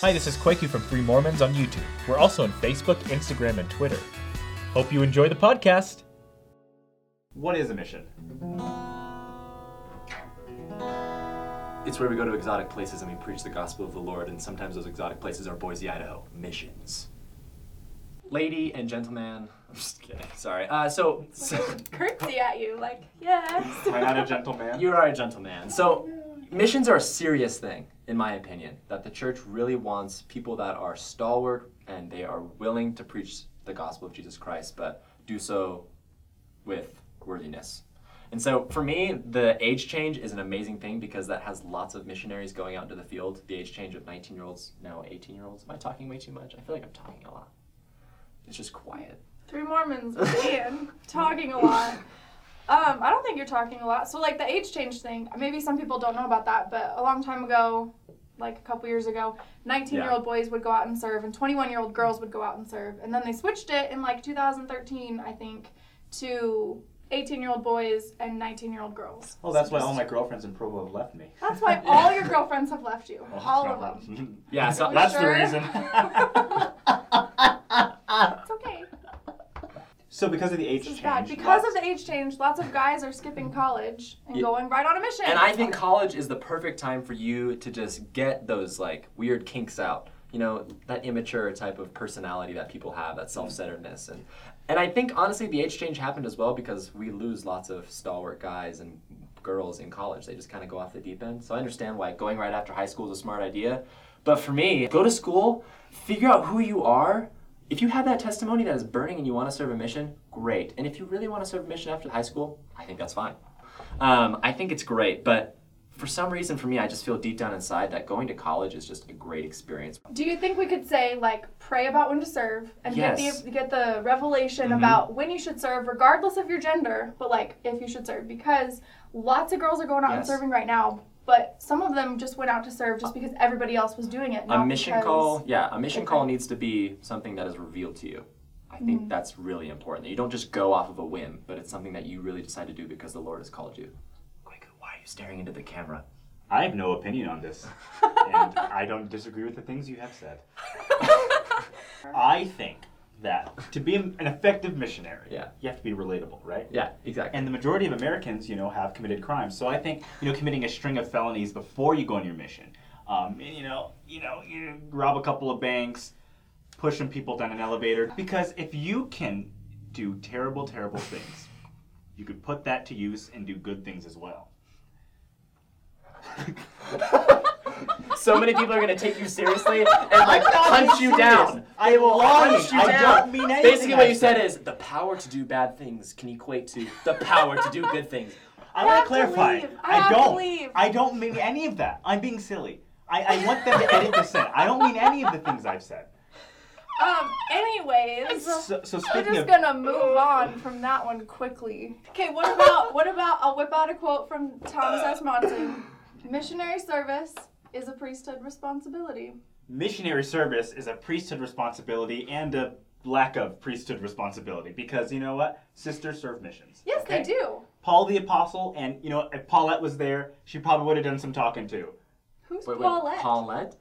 Hi, this is Kwaku from Three Mormons on YouTube. We're also on Facebook, Instagram, and Twitter. Hope you enjoy the podcast. What is a mission? It's where we go to exotic places and we preach the gospel of the Lord, and sometimes those exotic places are Boise, Idaho. Missions. Lady and gentleman. I'm just kidding. Sorry. Uh, so, so curtsy at you, like, yes. Am I not a gentleman? you are a gentleman. So, missions are a serious thing, in my opinion. That the church really wants people that are stalwart and they are willing to preach the gospel of Jesus Christ, but do so with worthiness. And so for me, the age change is an amazing thing because that has lots of missionaries going out into the field. The age change of 19 year olds, now 18 year olds. Am I talking way too much? I feel like I'm talking a lot. It's just quiet. Three Mormons with talking a lot. Um, I don't think you're talking a lot. So like the age change thing, maybe some people don't know about that, but a long time ago, like a couple years ago, 19 year old boys would go out and serve and 21 year old girls would go out and serve. And then they switched it in like 2013, I think, to 18 year old boys and 19 year old girls. Oh, that's why all my girlfriends in Provo have left me. That's why all your girlfriends have left you. All of them. Yeah, so That's Sure. the reason. So because of the age This is change. bad. Because of the age change, lots of guys are skipping college and Yeah. going right on a mission. And I think college is the perfect time for you to just get those like weird kinks out. You know, that immature type of personality that people have, that self-centeredness. And and I think honestly the age change happened as well because we lose lots of stalwart guys and girls in college. They just kind of go off the deep end. So I understand why going right after high school is a smart idea. But for me, go to school, figure out who you are. If you have that testimony that is burning and you want to serve a mission, great. And if you really want to serve a mission after high school, I think that's fine. Um, I think it's great, but for some reason, for me, I just feel deep down inside that going to college is just a great experience. Do you think we could say like pray about when to serve and Yes. get the get the revelation Mhm. about when you should serve, regardless of your gender, but like if you should serve? Because lots of girls are going out and serving right now, but some of them just went out to serve just because everybody else was doing it. A mission call, yeah, a mission call needs to be something that is revealed to you. I think mm-hmm. that's really important. That you don't just go off of a whim, but it's something that you really decide to do because the Lord has called you. Quick, why are you staring into the camera? I have no opinion on this, and I don't disagree with the things you have said. I think that to be an effective missionary, Yeah. you have to be relatable, right? Yeah, exactly. And the majority of Americans, you know, have committed crimes. So I think, you know, committing a string of felonies before you go on your mission, um, and, you know, you know, you rob a couple of banks, pushing people down an elevator. Because if you can do terrible, terrible things, you could put that to use and do good things as well. so many people are gonna take you seriously and like hunt you down. I will lying. hunt you I down. don't mean anything Basically, what you said is the power to do bad things can equate to the power to do good things. I I want to to clarify. leave. I have don't. leave. I don't mean any of that. I'm being silly. I, I want them to edit this in. I don't mean any of the things I've said. Um. Anyways. So, so I'm just of, gonna move on from that one quickly. Okay, what about what about I'll whip out a quote from Thomas S. Monson. Missionary service is a priesthood responsibility. missionary service is a priesthood responsibility and a lack of priesthood responsibility because you know what? Sisters serve missions. Yes, okay? they do. Paul the apostle, and you know if Paulette was there, she probably would have done some talking too. Who's Wait, wait, Paulette? Paulette?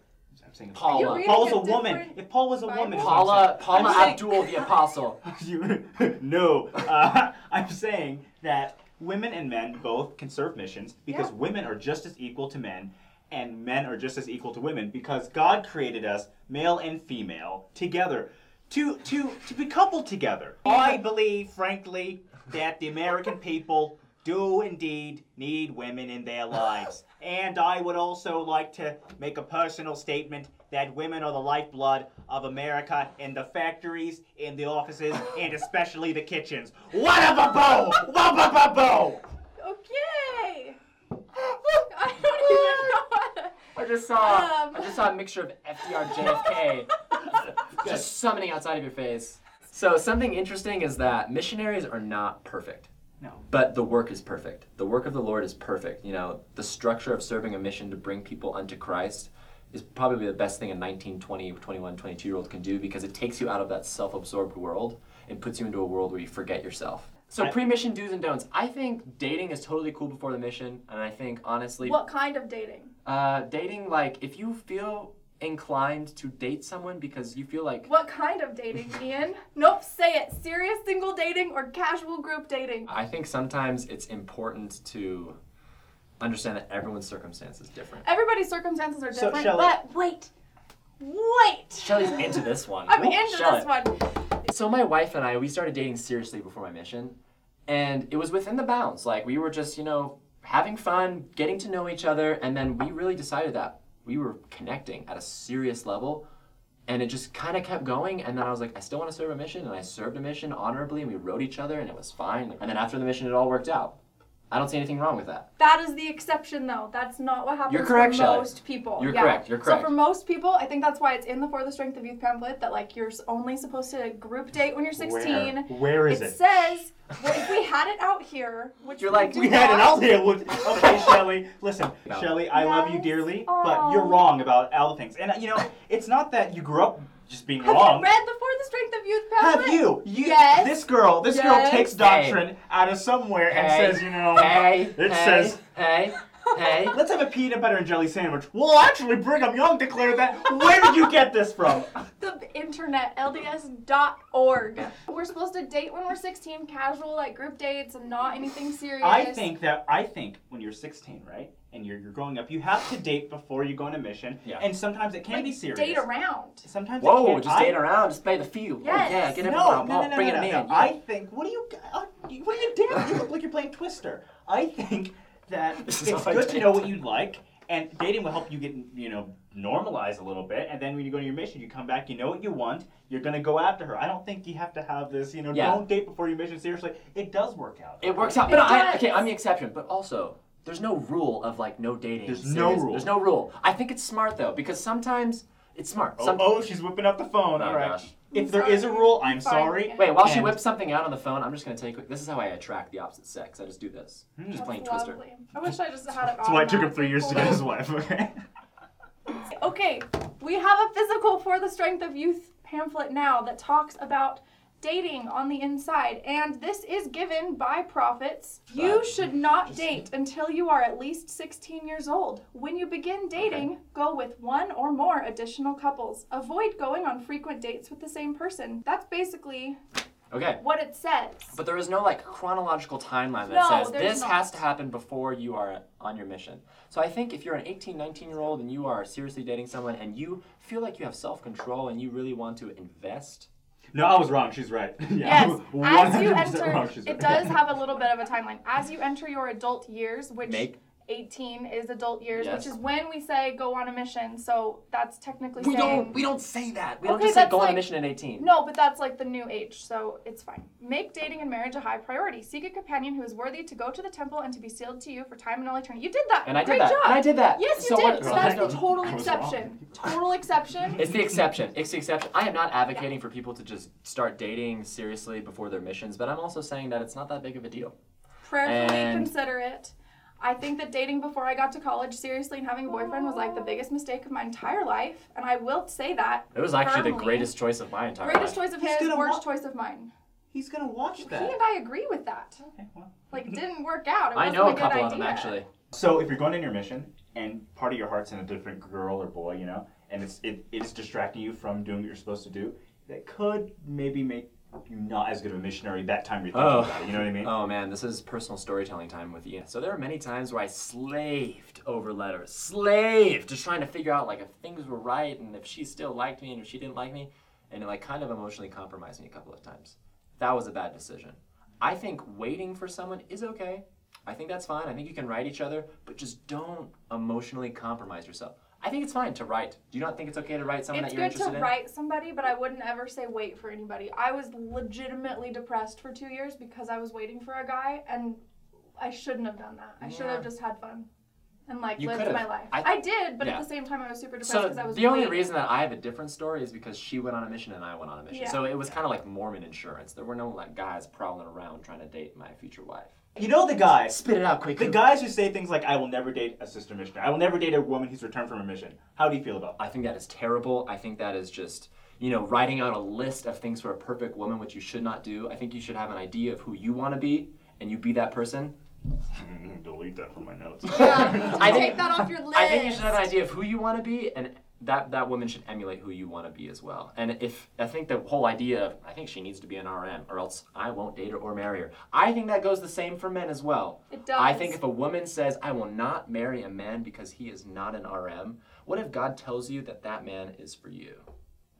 I'm saying Paula. You're Paul was a a woman. If Paul was a Bible? woman, is what I'm Paula. Paula saying- Abdul the Apostle. You- no, uh, I'm saying that women and men both can serve missions because Yeah. women are just as equal to men and men are just as equal to women because God created us male and female together to to to be coupled together. I believe, frankly, that the American people do indeed need women in their lives. And I would also like to make a personal statement that women are the lifeblood of America in the factories, in the offices, and especially the kitchens. What a bow! What a bow! Okay. I don't even know what to- I just saw Um. I just saw a mixture of FDR JFK just summoning outside of your face. So something interesting is that missionaries are not perfect. No. But the work is perfect. The work of the Lord is perfect. You know, the structure of serving a mission to bring people unto Christ is probably the best thing a 19, 20, 21, 22 year old can do because it takes you out of that self absorbed world and puts you into a world where you forget yourself. So, I- pre mission do's and don'ts. I think dating is totally cool before the mission, and I think honestly, What kind of dating? uh, dating, like, if you feel inclined to date someone because you feel like What kind of dating, Ian? Nope, say it. Serious single dating or casual group dating? I think sometimes it's important to understand that everyone's circumstance is different. Everybody's circumstances are So, different, Shelley- but wait. Wait! Shelly's into this one. I'm Ooh, into Shelley. this one. So my wife and I, we started dating seriously before my mission, and it was within the bounds. Like we were just, you know, having fun, getting to know each other, and then we really decided that we were connecting at a serious level, and it just kind of kept going. And then I was like, I still want to serve a mission, and I served a mission honorably, and we wrote each other, and it was fine. And then after the mission, it all worked out. I don't see anything wrong with that. That is the exception, though. That's not what happens You're correct, for Shelley. most people. You're yeah. correct, you're correct. So for most people, I think that's why it's in the For the Strength of Youth pamphlet that like you're only supposed to group date when you're 16. Where? Where is it, it? says, well, if we had it out here, which You're we like, do We had it out here. Would- Okay, Shelly. Listen, No. Shelly, I love you dearly, Aw. but you're wrong about all the things. And uh, you know, it's not that you grew up just being Have wrong. you read the For the Strength of Youth pamphlet? Have you? you? Yes. This girl, this girl takes doctrine out of somewhere and Hey. says, you know, Hey, it hey, says, hey, hey. let's have a peanut butter and jelly sandwich. Well, actually, Brigham Young declared that. Where did you get this from? The internet, LDS.org. We're supposed to date when we're 16, casual, like group dates, and not anything serious. I think that I think when you're 16, right, and you're you're growing up, you have to date before you go on a mission. Yeah. And sometimes it can like, be serious. date around. Sometimes it Whoa, can. just I- date around, just play the field. Yes. Oh, yeah, get it No, around, no, no, no, bring no, it no, in. no. Yeah. I think. What are you? uh, What are you doing? You look like you're playing Twister. I think that it's how I good to know what you'd like, and dating will help you get you know normalize a little bit. And then when you go to your mission, you come back, you know what you want. You're gonna go after her. I don't think you have to have this. You know, Yeah. don't date before your mission. Seriously, it does work out. It works out, It but I, does. okay, I'm the exception. But also, there's no rule of like no dating. There's serious- no rule. There's no rule. I think it's smart though because sometimes it's smart. Oh, Some- oh, she's whipping out the phone. Oh, All right. gosh. If there is a rule, I'm Fine. sorry. Wait, while she And- whips something out on the phone, I'm just gonna tell you quick. This is how I attract the opposite sex. I just do this. Hmm. Just That's playing Twister. lovely. I wish I just had it That's why it took him three years to get his wife. Okay. Okay, we have a physical for the strength of youth pamphlet now that talks about dating on the inside, and this is given by prophets. You should not date until you are at least 16 years old. When you begin dating, go with one or more additional couples. Avoid going on frequent dates with the same person. That's basically Okay. what it says. But there is no like chronological timeline that No, says this not. has to happen before you are on your mission. So I think if you're an 18, 19 year old and you are seriously dating someone and you feel like you have self control and you really want to invest, No, I was wrong. She's right. yeah, Yes, as you enter, wrong. She's it right. does have a little bit of a timeline. As you enter your adult years, which Make- 18 is adult years, Yes. which is when we say go on a mission. So that's technically we saying don't we don't say that. We don't Okay, just say that's go on a like- mission at 18. no, but that's like the new age, so it's fine. Make dating and marriage a high priority. Seek a companion who is worthy to go to the temple and to be sealed to you for time and all eternity. You did that. And I did Great that. Job. And I did that. Yes, you So did. what- so so that's I- the total I was exception. Total exception. It's the exception. It's the exception. I am not advocating for people to just start dating seriously before their missions, but I'm also saying that it's not that big of a deal. prayerfully And- consider it. I think that dating before I got to college seriously and having a boyfriend was like the biggest mistake of my entire life, and I will say that. It was actually the greatest choice of my entire Greatest life. choice of He's his, gonna worst wa- choice of mine. He's gonna watch that. He and I agree with that. Okay, well. Like, it didn't work out. It I know a a couple idea. of them actually. So if you're going on your mission and part of your heart's in a different girl or boy, you know, and it's it, it's distracting you from doing what you're supposed to do, that could maybe make you not as good of a missionary that time you're thinking Oh. about it. You know what I mean? Oh man, this is personal storytelling time with Ian. So there are many times where I slaved over letters, slaved, just trying to figure out like if things were right and if she still liked me and if she didn't like me, and it like kind of emotionally compromised me a couple of times. That was a bad decision. I think waiting for someone is okay. I think that's fine. I think you can write each other, but just don't emotionally compromise yourself. I think it's fine to write. Do you not think it's okay to write someone It's that you're interested in? It's good to write somebody, but I wouldn't ever say wait for anybody. I was legitimately depressed for two years because I was waiting for a guy, and I shouldn't have done that. I should have just had fun and like You lived could've. my life. I- I, did, but yeah. at the same time, I was super depressed So I was. the only waiting. reason that I have a different story is because she went on a mission and I went on a mission. Yeah. So it was kind of like Mormon insurance. There were no like guys prowling around trying to date my future wife. You know the guys. Spit it out quick. The guys who say things like, "I will never date a sister missionary. I will never date a woman who's returned from a mission." How do you feel about that? I think that is terrible. I think that is just you know writing out a list of things for a perfect woman, which you should not do. I think you should have an idea of who you want to be, and you be that person. Delete that from my notes. Yeah, I think- take that off your list. I think you should have an idea of who you want to be, and that that woman should emulate who you want to be as well. And if I think the whole idea of I think she needs to be an RM or else I won't date her or marry her. I think that goes the same for men as well. It does. I think if a woman says I will not marry a man because he is not an RM, what if God tells you that that man is for you?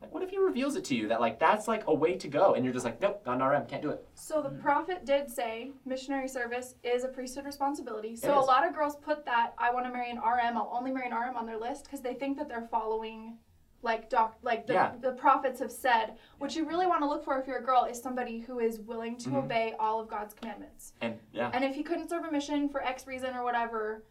Like what if he reveals it to you that like that's like a way to go and you're just like nope, not an RM, can't do it. So the prophet did say missionary service is a priesthood responsibility. So a lot of girls put that I want to marry an RM, I'll only marry an RM on their list because they think that they're following like doc like the, Yeah. the prophets have said. What you really want to look for if you're a girl is somebody who is willing to Mhm. obey all of God's commandments. And yeah, And if he couldn't serve a mission for X reason or whatever,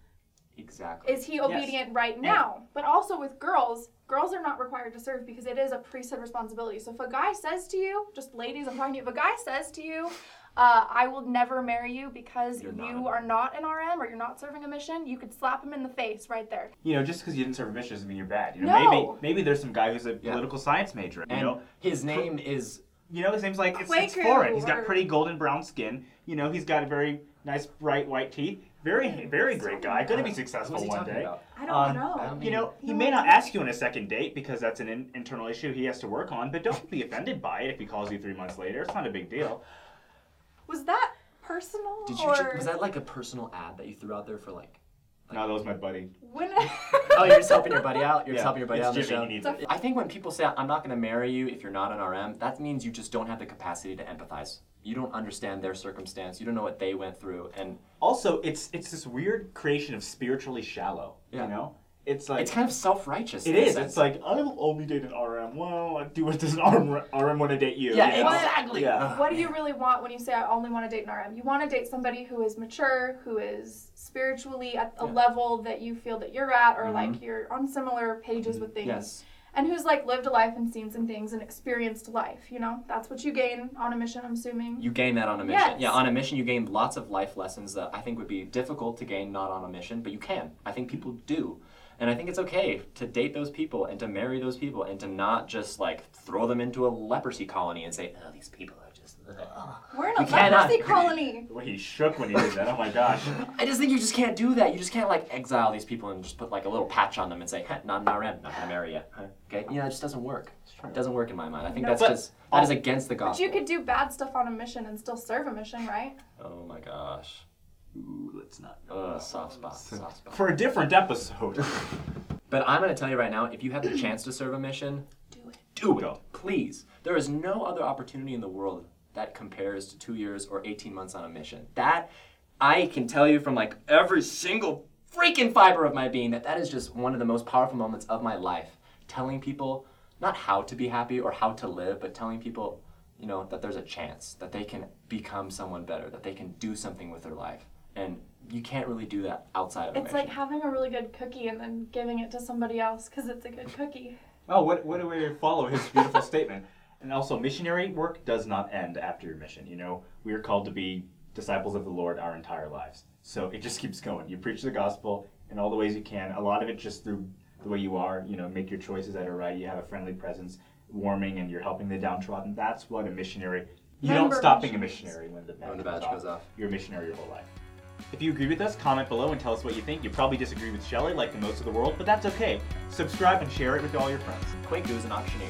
exactly. is he obedient right now? But also with girls, girls are not required to serve because it is a priesthood responsibility. So if a guy says to you, just ladies, I'm talking to you, if a guy says to you, uh, I will never marry you because You're not you an are not an RM or you're not serving a mission, you could slap him in the face right there. You know, just because you didn't serve a mission doesn't mean you're bad. You know, maybe No. maybe there's some guy who's a Yeah. political science major. You and know, his name is you know, his name's like it's, it's Quaker foreign. He's got pretty golden brown skin. You know, he's got a very nice bright white teeth. Very very great guy. Going to be successful one day. about? I don't Um, know. I don't You know, he No, may not ask you on a second date because that's an in- internal issue he has to work on. But don't be offended by it if he calls you three months later. It's not a big deal. Was that personal Did you or ju- was that like a personal ad that you threw out there for like No, that was my buddy. when Oh, you're just helping your buddy out. You're just helping your buddy it's out on the Jimmy, show. he needs it. I think when people say I'm not going to marry you if you're not an RM, that means you just don't have the capacity to empathize. You don't understand their circumstance. You don't know what they went through, and Also, it's it's this weird creation of spiritually shallow. Yeah. You know, it's like it's kind of self-righteous. It in a is. sense. It's like I'll only date an RM. Well, I do what does an RM, RM want to date you? yeah, you know? exactly. Yeah. what do you really want when you say I only want to date an RM? You want to date somebody who is mature, who is spiritually at a Yeah. level that you feel that you're at, or Mhm. like you're on similar pages with things. Yes. And who's like lived a life and seen some things and experienced life. You know, that's what you gain on a mission. I'm assuming. You gain that on a mission. Yes. Yeah, on a mission you gain lots of life lessons that I think would be difficult to gain not on a mission, but you can. I think people do. And I think it's okay to date those people and to marry those people and to not just like throw them into a leprosy colony and say, "Oh, these people are just ugh." We're in a You cannot- leprosy colony. Well, he shook when he did that. Oh my gosh. I just think you just can't do that. You just can't like exile these people and just put like a little patch on them and say, "Heh, not an RM, not gonna marry you." Huh? Okay, you know, it just doesn't work. It doesn't work in my mind. I think No. that's But- just that is against the gospel. But you could do bad stuff on a mission and still serve a mission, right? Oh my gosh. Ooh, let's not. Ugh, soft spot, soft spot. For a different episode. But I'm gonna tell you right now, if you have the chance to serve a mission, Do it. do it. Go. Please. There is no other opportunity in the world that compares to two years or 18 months on a mission. That I can tell you from like every single freaking fiber of my being that that is just one of the most powerful moments of my life. Telling people not how to be happy or how to live, but telling people, you know, that there's a chance that they can become someone better, that they can do something with their life. And you can't really do that outside of a It's mission. like having a really good cookie and then giving it to somebody else because it's a good cookie. Oh, what, what do we follow his beautiful statement? And also, missionary work does not end after your mission. You know, we are called to be disciples of the Lord our entire lives. So it just keeps going. You preach the gospel in all the ways you can. A lot of it just through the way you are. You know, make your choices that are right. You have a friendly presence, warming, and you're helping the downtrodden. That's what a missionary. You don't stop being a missionary when the badge, When the badge goes off. You're a missionary your whole life. If you agree with us, comment below and tell us what you think. You probably disagree with Shelley, like the most of the world, but that's okay. Subscribe and share it with all your friends. Kwaku is an auctioneer.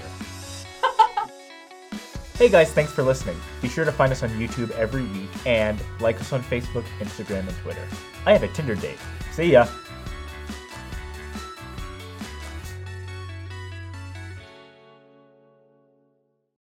Hey guys, thanks for listening. Be sure to find us on YouTube every week and like us on Facebook, Instagram, and Twitter. I have a Tinder date. See ya!